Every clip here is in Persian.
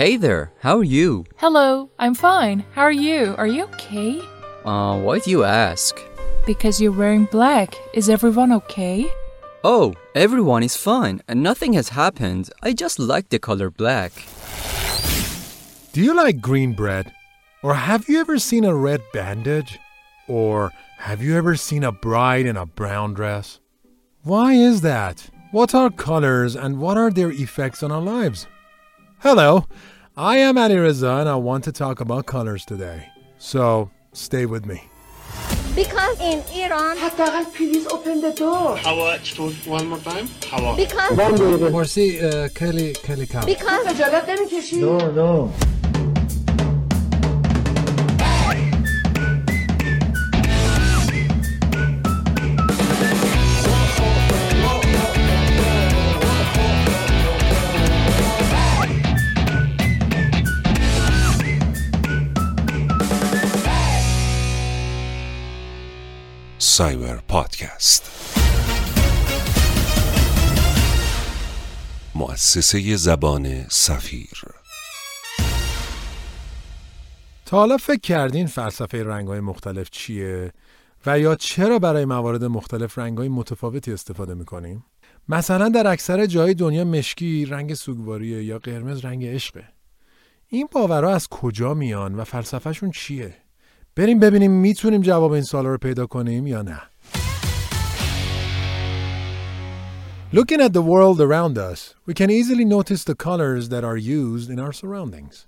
Hey there, how are you? Hello, I'm fine. How are you? Are you okay? Uh, why do you ask? Because you're wearing black. Is everyone okay? Oh, everyone is fine and nothing has happened. I just like the color black. Do you like green bread? Or have you ever seen a red bandage? Or have you ever seen a bride in a brown dress? Why is that? What are colors and what are their effects on our lives? Hello, I am Annie Reza and I want to talk about colors today. So stay with me. Because in Iran, please open the door. Hawa, one more time. Hawa. Because. One uh, Kelly, Kelly, Because. No, no. سایبر پادکست مؤسسه زبان سفیر تا حالا فکر کردین فلسفه رنگ‌های مختلف چیه و یا چرا برای موارد مختلف رنگ‌های متفاوتی استفاده می‌کنیم؟ مثلا در اکثر جای دنیا مشکی رنگ سوگواریه یا قرمز رنگ عشقه. این باورها از کجا میان و فلسفهشون چیه؟ بریم ببینیم میتونیم جواب این سوالا رو پیدا کنیم یا نه. Looking at the world around us, we can easily notice the colors that are used in our surroundings.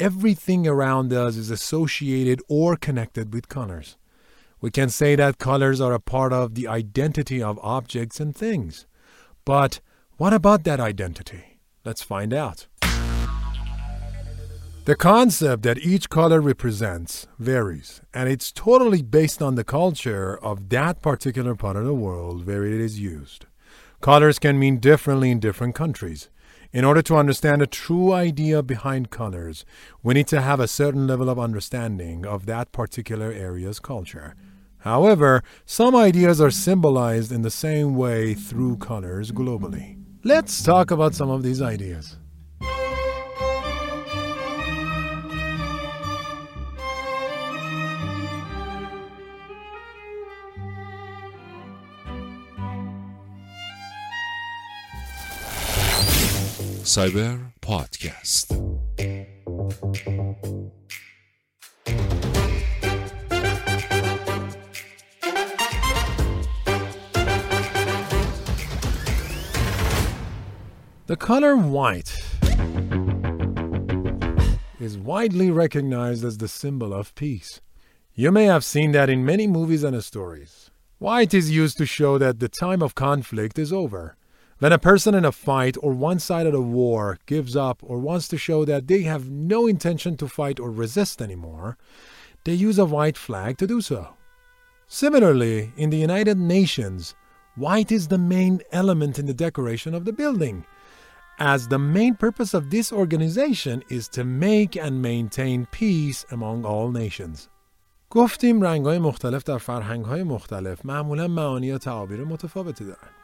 Everything around us is associated or connected with colors. We can say that colors are a part of the identity of objects and things. But what about that identity? Let's find out. The concept that each color represents varies, and it's totally based on the culture of that particular part of the world where it is used. Colors can mean differently in different countries. In order to understand the true idea behind colors, we need to have a certain level of understanding of that particular area's culture. However, some ideas are symbolized in the same way through colors globally. Let's talk about some of these ideas. سایبر پادکست The color white is widely recognized as the symbol of peace. You may have seen that in many movies and stories. White is used to show that the time of conflict is over. When a person in a fight or one side of a war gives up or wants to show that they have no intention to fight or resist anymore, they use a white flag to do so. Similarly, in the United Nations, white is the main element in the decoration of the building, as the main purpose of this organization is to make and maintain peace among all nations. گفتیم رنگ‌های مختلف در فرهنگ‌های مختلف معمولا معانی یا تعابیر متفاوتی دارن.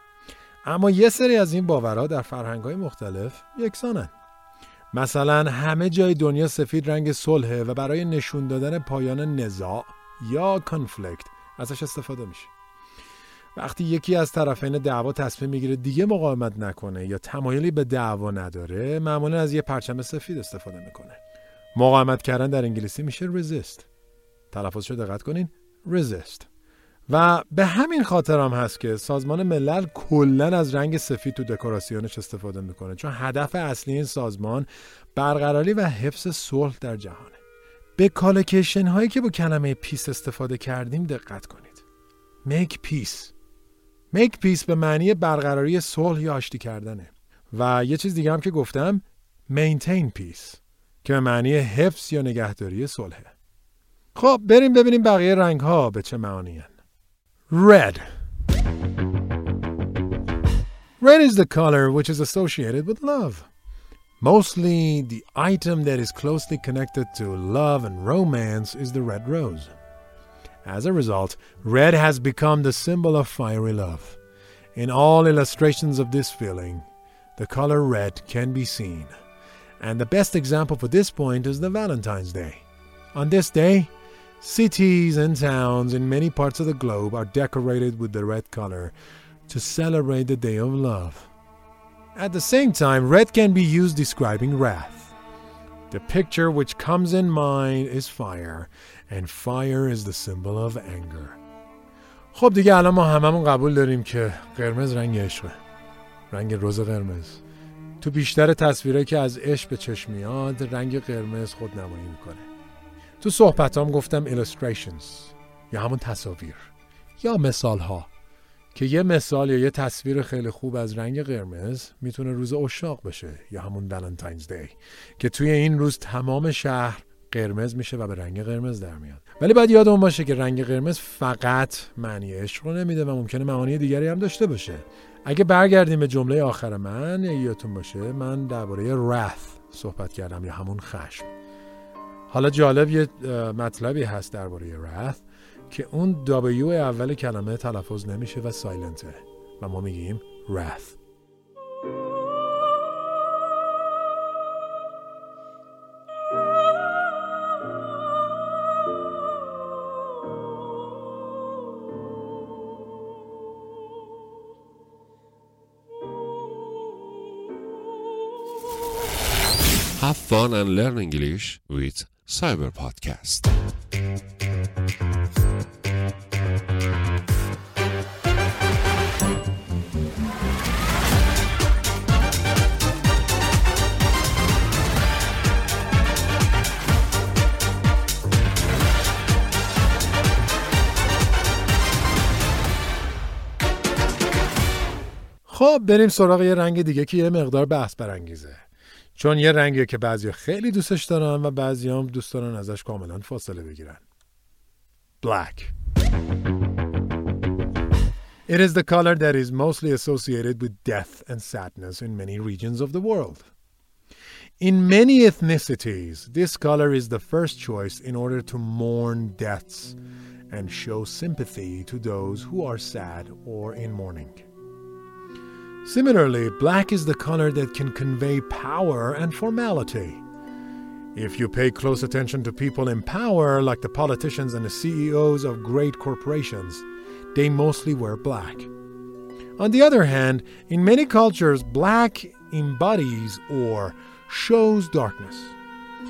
اما یه سری از این باورها در فرهنگ‌های مختلف یکسانن. مثلا همه جای دنیا سفید رنگ صلحه و برای نشون دادن پایان نزاع یا کانفلیکت ازش استفاده میشه. وقتی یکی از طرفین دعوا تصمیم می‌گیره دیگه مقاومت نکنه یا تمایلی به دعوا نداره معمولا از یه پرچم سفید استفاده می‌کنه مقاومت کردن در انگلیسی میشه resist تلفظش رو دقت کنین resist و به همین خاطر هم هست که سازمان ملل کلا از رنگ سفید تو دکوراسیونش استفاده می‌کنه چون هدف اصلی این سازمان برقراری و حفظ صلح در جهانه. به کالکیشن هایی که با کلمه پیس استفاده کردیم دقت کنید. Make peace. Make peace به معنی برقراری صلح یا آشتی کردنه. و یه چیز دیگه هم که گفتم maintain peace که به معنی حفظ یا نگهداری صلحه. خب بریم ببینیم بقیه رنگ ها به چه معنی Red Red is the color which is associated with love. Mostly, the item that is closely connected to love and romance is the red rose. As a result, red has become the symbol of fiery love. In all illustrations of this feeling, the color red can be seen. And the best example for this point is the Valentine's Day. On this day, cities and towns in many parts of the globe are decorated with the red color to celebrate the day of love. At the same time, red can be used describing wrath. The picture which comes in mind is fire, and fire is the symbol of anger. خب دیگه الان ما هممون قبول داریم که قرمز رنگ عشقه رنگ روز قرمز تو بیشتر تصویرهایی که از عشق به چشم میاد رنگ قرمز خود نمایی میکنه تو صحبتام گفتم illustrations یا همون تصاویر یا مثال ها که یه مثال یا یه تصویر خیلی خوب از رنگ قرمز می‌تونه روز اشاق بشه یا همون Valentine's Day که توی این روز تمام شهر قرمز میشه و به رنگ قرمز در میاد. ولی باید یادمون باشه که رنگ قرمز فقط معنی عشق رو نمیده و ممکنه معانی دیگری هم داشته باشه. اگه برگردیم به جمله آخر من یادتون باشه من درباره wrath صحبت کردم یا همون خشم. حالا جالب یه مطلبی هست درباره wrath که اون W اول کلمه تلفظ نمیشه و سایلنته و ما میگیم wrath. Have fun and learn English with Cyber Podcast. خب بریم سراغ یه رنگ دیگه که یه مقدار بحث برانگیزه چون یه رنگیه که بعضی خیلی دوستش دارن و بعضی هم دوست دارن ازش کاملا فاصله بگیرن Black It is the color that is mostly associated with death and sadness in many regions of the world. In many ethnicities, this color is the first choice in order to mourn deaths and show sympathy to those who are sad or in mourning. Similarly, black is the color that can convey power and formality. If you pay close attention to people in power, like the politicians and the CEOs of great corporations, they mostly wear black. On the other hand, in many cultures, black embodies or shows darkness.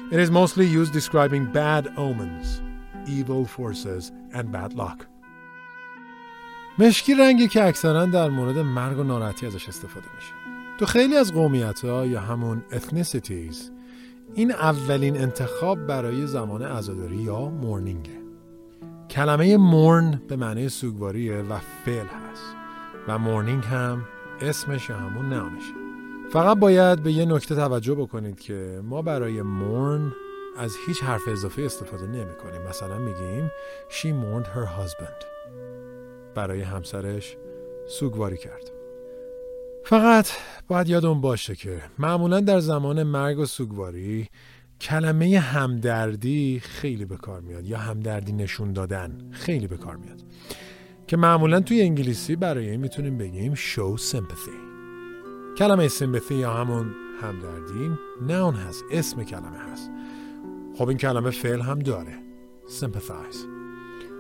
It is mostly used describing bad omens, evil forces, and bad luck. مشکی رنگی که اکثرا در مورد مرگ و ناراحتی ازش استفاده میشه. تو خیلی از قومیت ها یا همون ethnicities این اولین انتخاب برای زمان عزاداری یا مورنینگه. کلمه مورن به معنی سوگواریه و فعل هست و مورنینگ هم اسمش یا همون نامشه. فقط باید به یه نکته توجه بکنید که ما برای مورن از هیچ حرف اضافه استفاده نمی کنیم. مثلا میگیم she mourned her husband. برای همسرش سوگواری کرد. فقط باید یادم باشه که معمولا در زمان مرگ و سوگواری کلمه همدردی خیلی به کار میاد یا همدردی نشون دادن خیلی به کار میاد. که معمولا توی انگلیسی برای این می‌تونیم بگیم show sympathy. کلمه sympathy یا همون همدردی noun هست اسم کلمه هست. خب این کلمه فعل هم داره. Sympathize.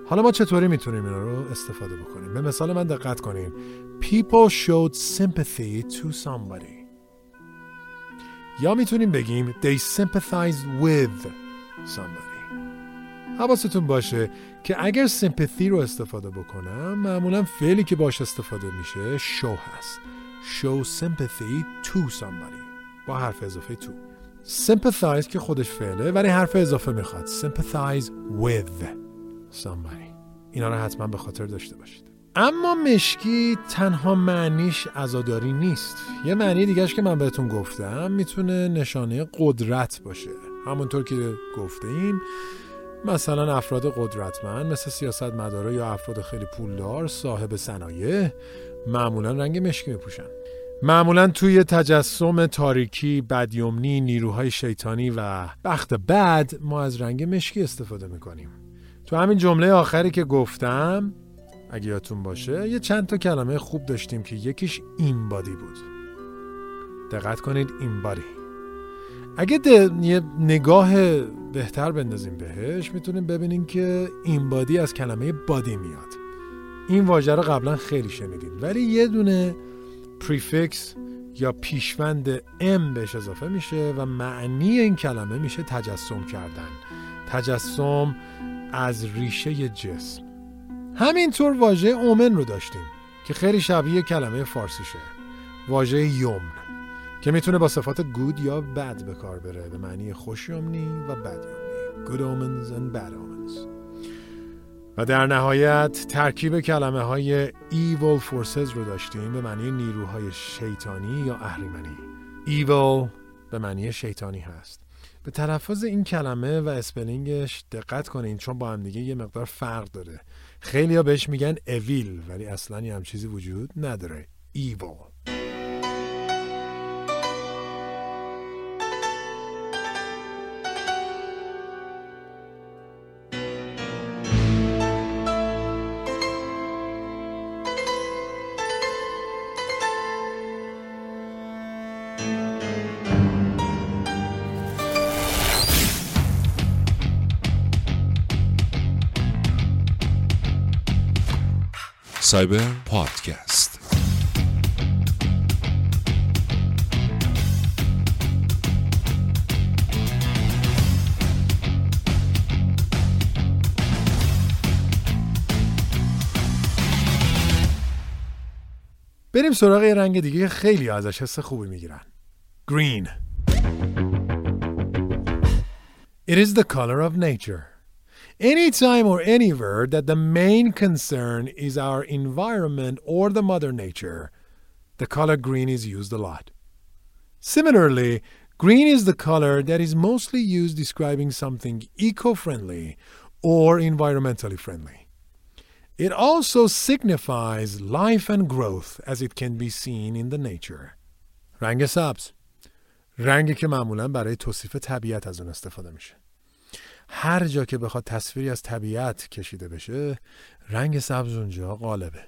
حالا ما چطوری می‌تونیم اینا رو استفاده بکنیم؟ به مثال من دقت کنیم people showed sympathy to somebody. یا می‌تونیم بگیم they sympathized with somebody. حواستون باشه که اگر sympathy رو استفاده بکنم معمولا فعلی که باش استفاده میشه show هست. Show sympathy to somebody. با حرف اضافه to. Sympathize که خودش فعله ولی حرف اضافه می‌خواد. Sympathize with. Somebody اینا رو حتما به خاطر داشته باشید. اما مشکی تنها معنیش عزاداری نیست. یه معنی دیگهش که من بهتون گفتم می‌تونه نشانه قدرت باشه. همونطور که گفته ایم مثلا افراد قدرتمند مثل سیاست مداره یا افراد خیلی پولدار صاحب صنایع معمولا رنگ مشکی میپوشن. معمولا توی تجسم تاریکی، بدیومنی، نیروهای شیطانی و بخت بد ما از رنگ مشکی استفاده می‌کنیم. تو همین جمله آخری که گفتم اگه یادتون باشه یه چند تا کلمه خوب داشتیم که یکیش این بادی بود. دقت کنید این بادی. اگه یه نگاه بهتر بندازیم بهش می‌تونیم ببینیم که این بادی از کلمه بادی میاد. این واژه رو قبلا خیلی شنیدید ولی یه دونه پریفکس یا پیشوند ام بهش اضافه میشه و معنی این کلمه میشه تجسم کردن. تجسم از ریشه جسم. همینطور واژه اومن رو داشتیم که خیلی شبیه کلمه فارسیشه واژه یمن که می‌تونه با صفات گود یا بد به کار بره به معنی خوش یمنی و بد یمنی good omens and bad omens. و در نهایت ترکیب کلمه های evil forces رو داشتیم به معنی نیروهای شیطانی یا اهریمنی. Evil به معنی شیطانی هست. به تلفظ این کلمه و اسپلینگش دقت کنین چون با هم دیگه یه مقدار فرق داره. خیلی بهش میگن اویل ولی اصلا یه هم چیزی وجود نداره. Evil. سایبر پادکست. بریم سراغ یه رنگ دیگه خیلی ازش حس خوبی می‌گیرن. Green. It is the color of nature. Anytime or anywhere that the main concern is our environment or the mother nature, the color green is used a lot. Similarly, green is the color that is mostly used describing something eco-friendly or environmentally friendly. It also signifies life and growth as it can be seen in the nature. رنگ سبز رنگی که معمولا برای توصیف طبیعت از اون استفاده میشه. هر جا که بخواد تصویری از طبیعت کشیده بشه رنگ سبز اونجا غالبه.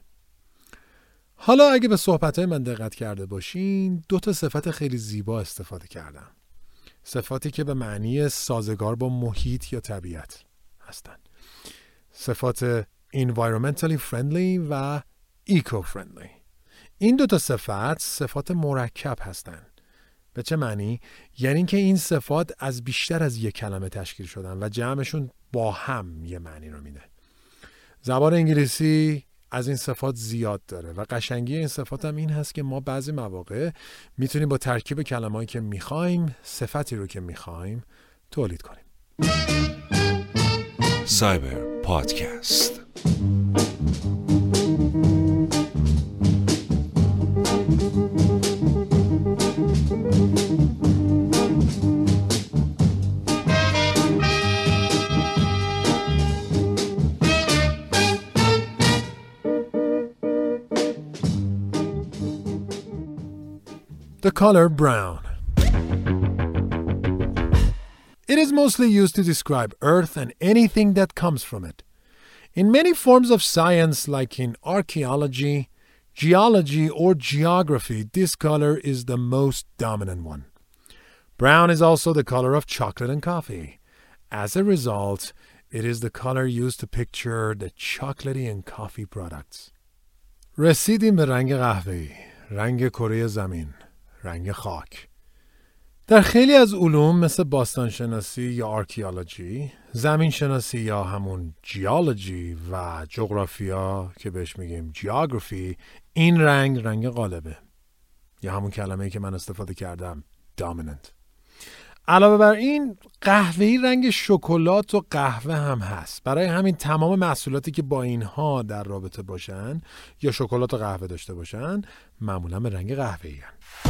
حالا اگه به صحبتهای من دقت کرده باشین دو تا صفت خیلی زیبا استفاده کردم. صفاتی که به معنی سازگار با محیط یا طبیعت هستند. صفات environmentally friendly و eco-friendly. این دو تا صفت صفات مرکب هستند. به چه معنی؟ یعنی که این صفات از بیشتر از یک کلمه تشکیل شدن و جمعشون با هم یه معنی رو میده. زبان انگلیسی از این صفات زیاد داره و قشنگی این صفات هم این هست که ما بعضی مواقع می‌تونیم با ترکیب کلمه‌ای که می‌خوایم صفتی رو که می‌خوایم تولید کنیم. سایبر پادکست The color brown. It is mostly used to describe Earth and anything that comes from it. In many forms of science, like in archaeology, geology, or geography, this color is the most dominant one. Brown is also the color of chocolate and coffee. As a result, it is the color used to picture the chocolatey and coffee products. رسیدیم به رنگ قهوه‌ای، رنگ کره زمین، رنگ خاک. در خیلی از علوم مثل باستانشناسی یا archaeology، زمین شناسی یا همون جیالوجی و جغرافیا که بهش میگیم geography، این رنگ رنگ غالبه. یا همون کلمه که من استفاده کردم، dominant. علاوه بر این قهوه‌ای رنگ شکلات و قهوه هم هست برای همین تمام محصولاتی که با اینها در رابطه باشن یا شکلات و قهوه داشته باشن معمولا به رنگ قهوه‌ای هن.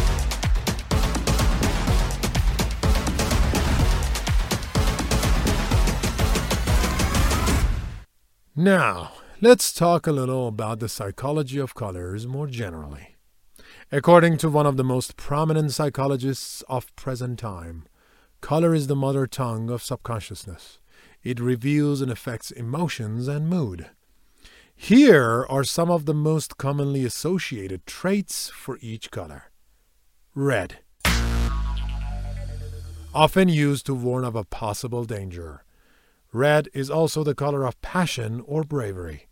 Now, let's talk a little about the psychology of colors more generally. According to one of the most prominent psychologists of present time, color is the mother tongue of subconsciousness. It reveals and affects emotions and mood. Here are some of the most commonly associated traits for each color. Red. often used to warn of a possible danger. Red is also the color of passion or bravery.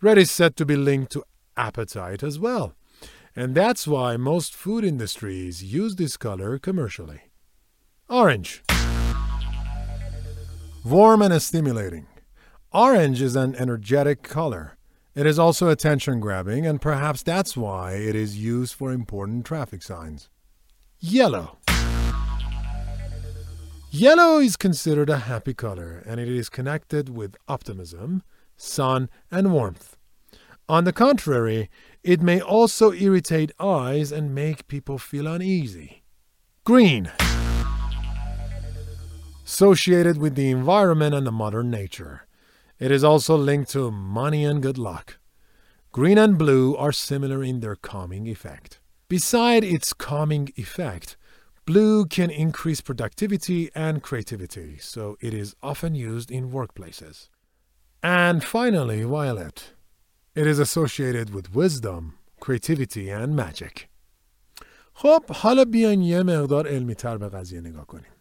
Red is said to be linked to appetite as well, and that's why most food industries use this color commercially. Orange. Warm and stimulating. Orange is an energetic color. It is also attention grabbing, and perhaps that's why it is used for important traffic signs. Yellow. Yellow is considered a happy color, and it is connected with optimism, sun, and warmth. On the contrary, it may also irritate eyes and make people feel uneasy. Green. Associated with the environment and the modern nature. It is also linked to money and good luck. Green and blue are similar in their calming effect. Beside its calming effect, blue can increase productivity and creativity, so it is often used in workplaces. And finally, violet. It is associated with wisdom, creativity and magic. خب حالا بیاین یه مقدار علمی تر به قضیه نگاه کنیم.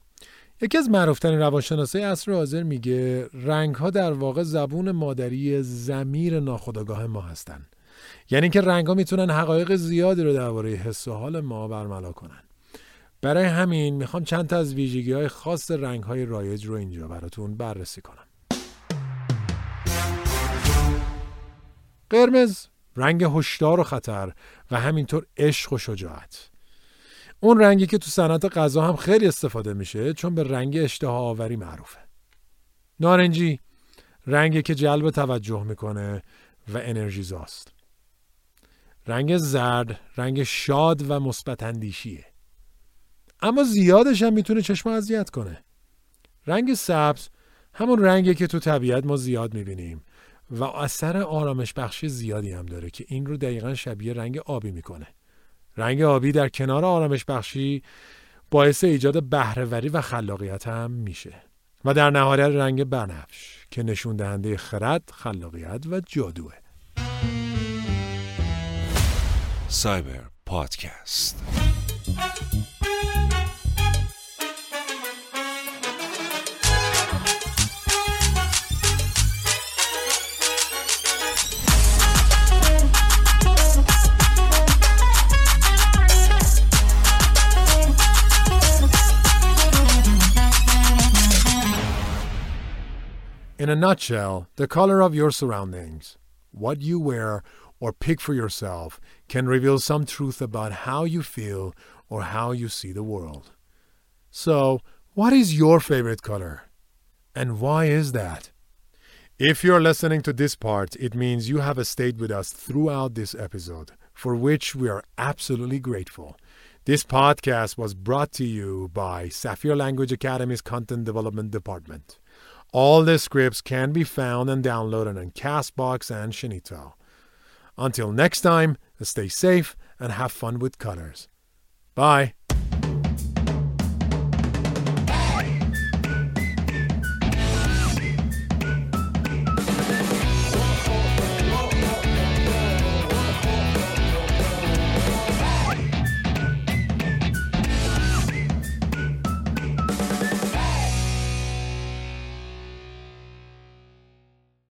یکی از معروفترین روانشناسای عصر حاضر میگه رنگ ها در واقع زبون مادری زمیر ناخودآگاه ما هستن. یعنی که رنگ ها می‌تونن حقایق زیادی رو درباره حس و حال ما برملا کنن. برای همین می‌خوام چند تا از ویژگی های خاص رنگ های رایج رو اینجا براتون بررسی کنم. قرمز رنگ هشدار و خطر و همینطور عشق و شجاعت. اون رنگی که تو صنعت غذا هم خیلی استفاده میشه چون به رنگ اشتها آوری معروفه. نارنجی رنگی که جلب توجه می‌کنه و انرژیزاست. رنگ زرد رنگ شاد و مثبت اندیشیه. اما زیادش هم می‌تونه چشم اذیت کنه. رنگ سبز همون رنگی که تو طبیعت ما زیاد می‌بینیم و اثر آرامش بخشی زیادی هم داره که این رو دقیقا شبیه رنگ آبی می‌کنه. رنگ آبی در کنار آرامش بخشی باعث ایجاد بهرهوری و خلاقیت هم میشه و در نهایت رنگ بنفش که نشون دهنده خرد، خلاقیت و جادوه. سایبر پادکست In a nutshell, the color of your surroundings, what you wear or pick for yourself, can reveal some truth about how you feel or how you see the world. So, what is your favorite color? And why is that? If you're listening to this part, it means you have stayed with us throughout this episode, for which we are absolutely grateful. This podcast was brought to you by Sapphire Language Academy's Content Development Department. All the scripts can be found and downloaded on Castbox and Shinito. Until next time, stay safe and have fun with cutters. Bye.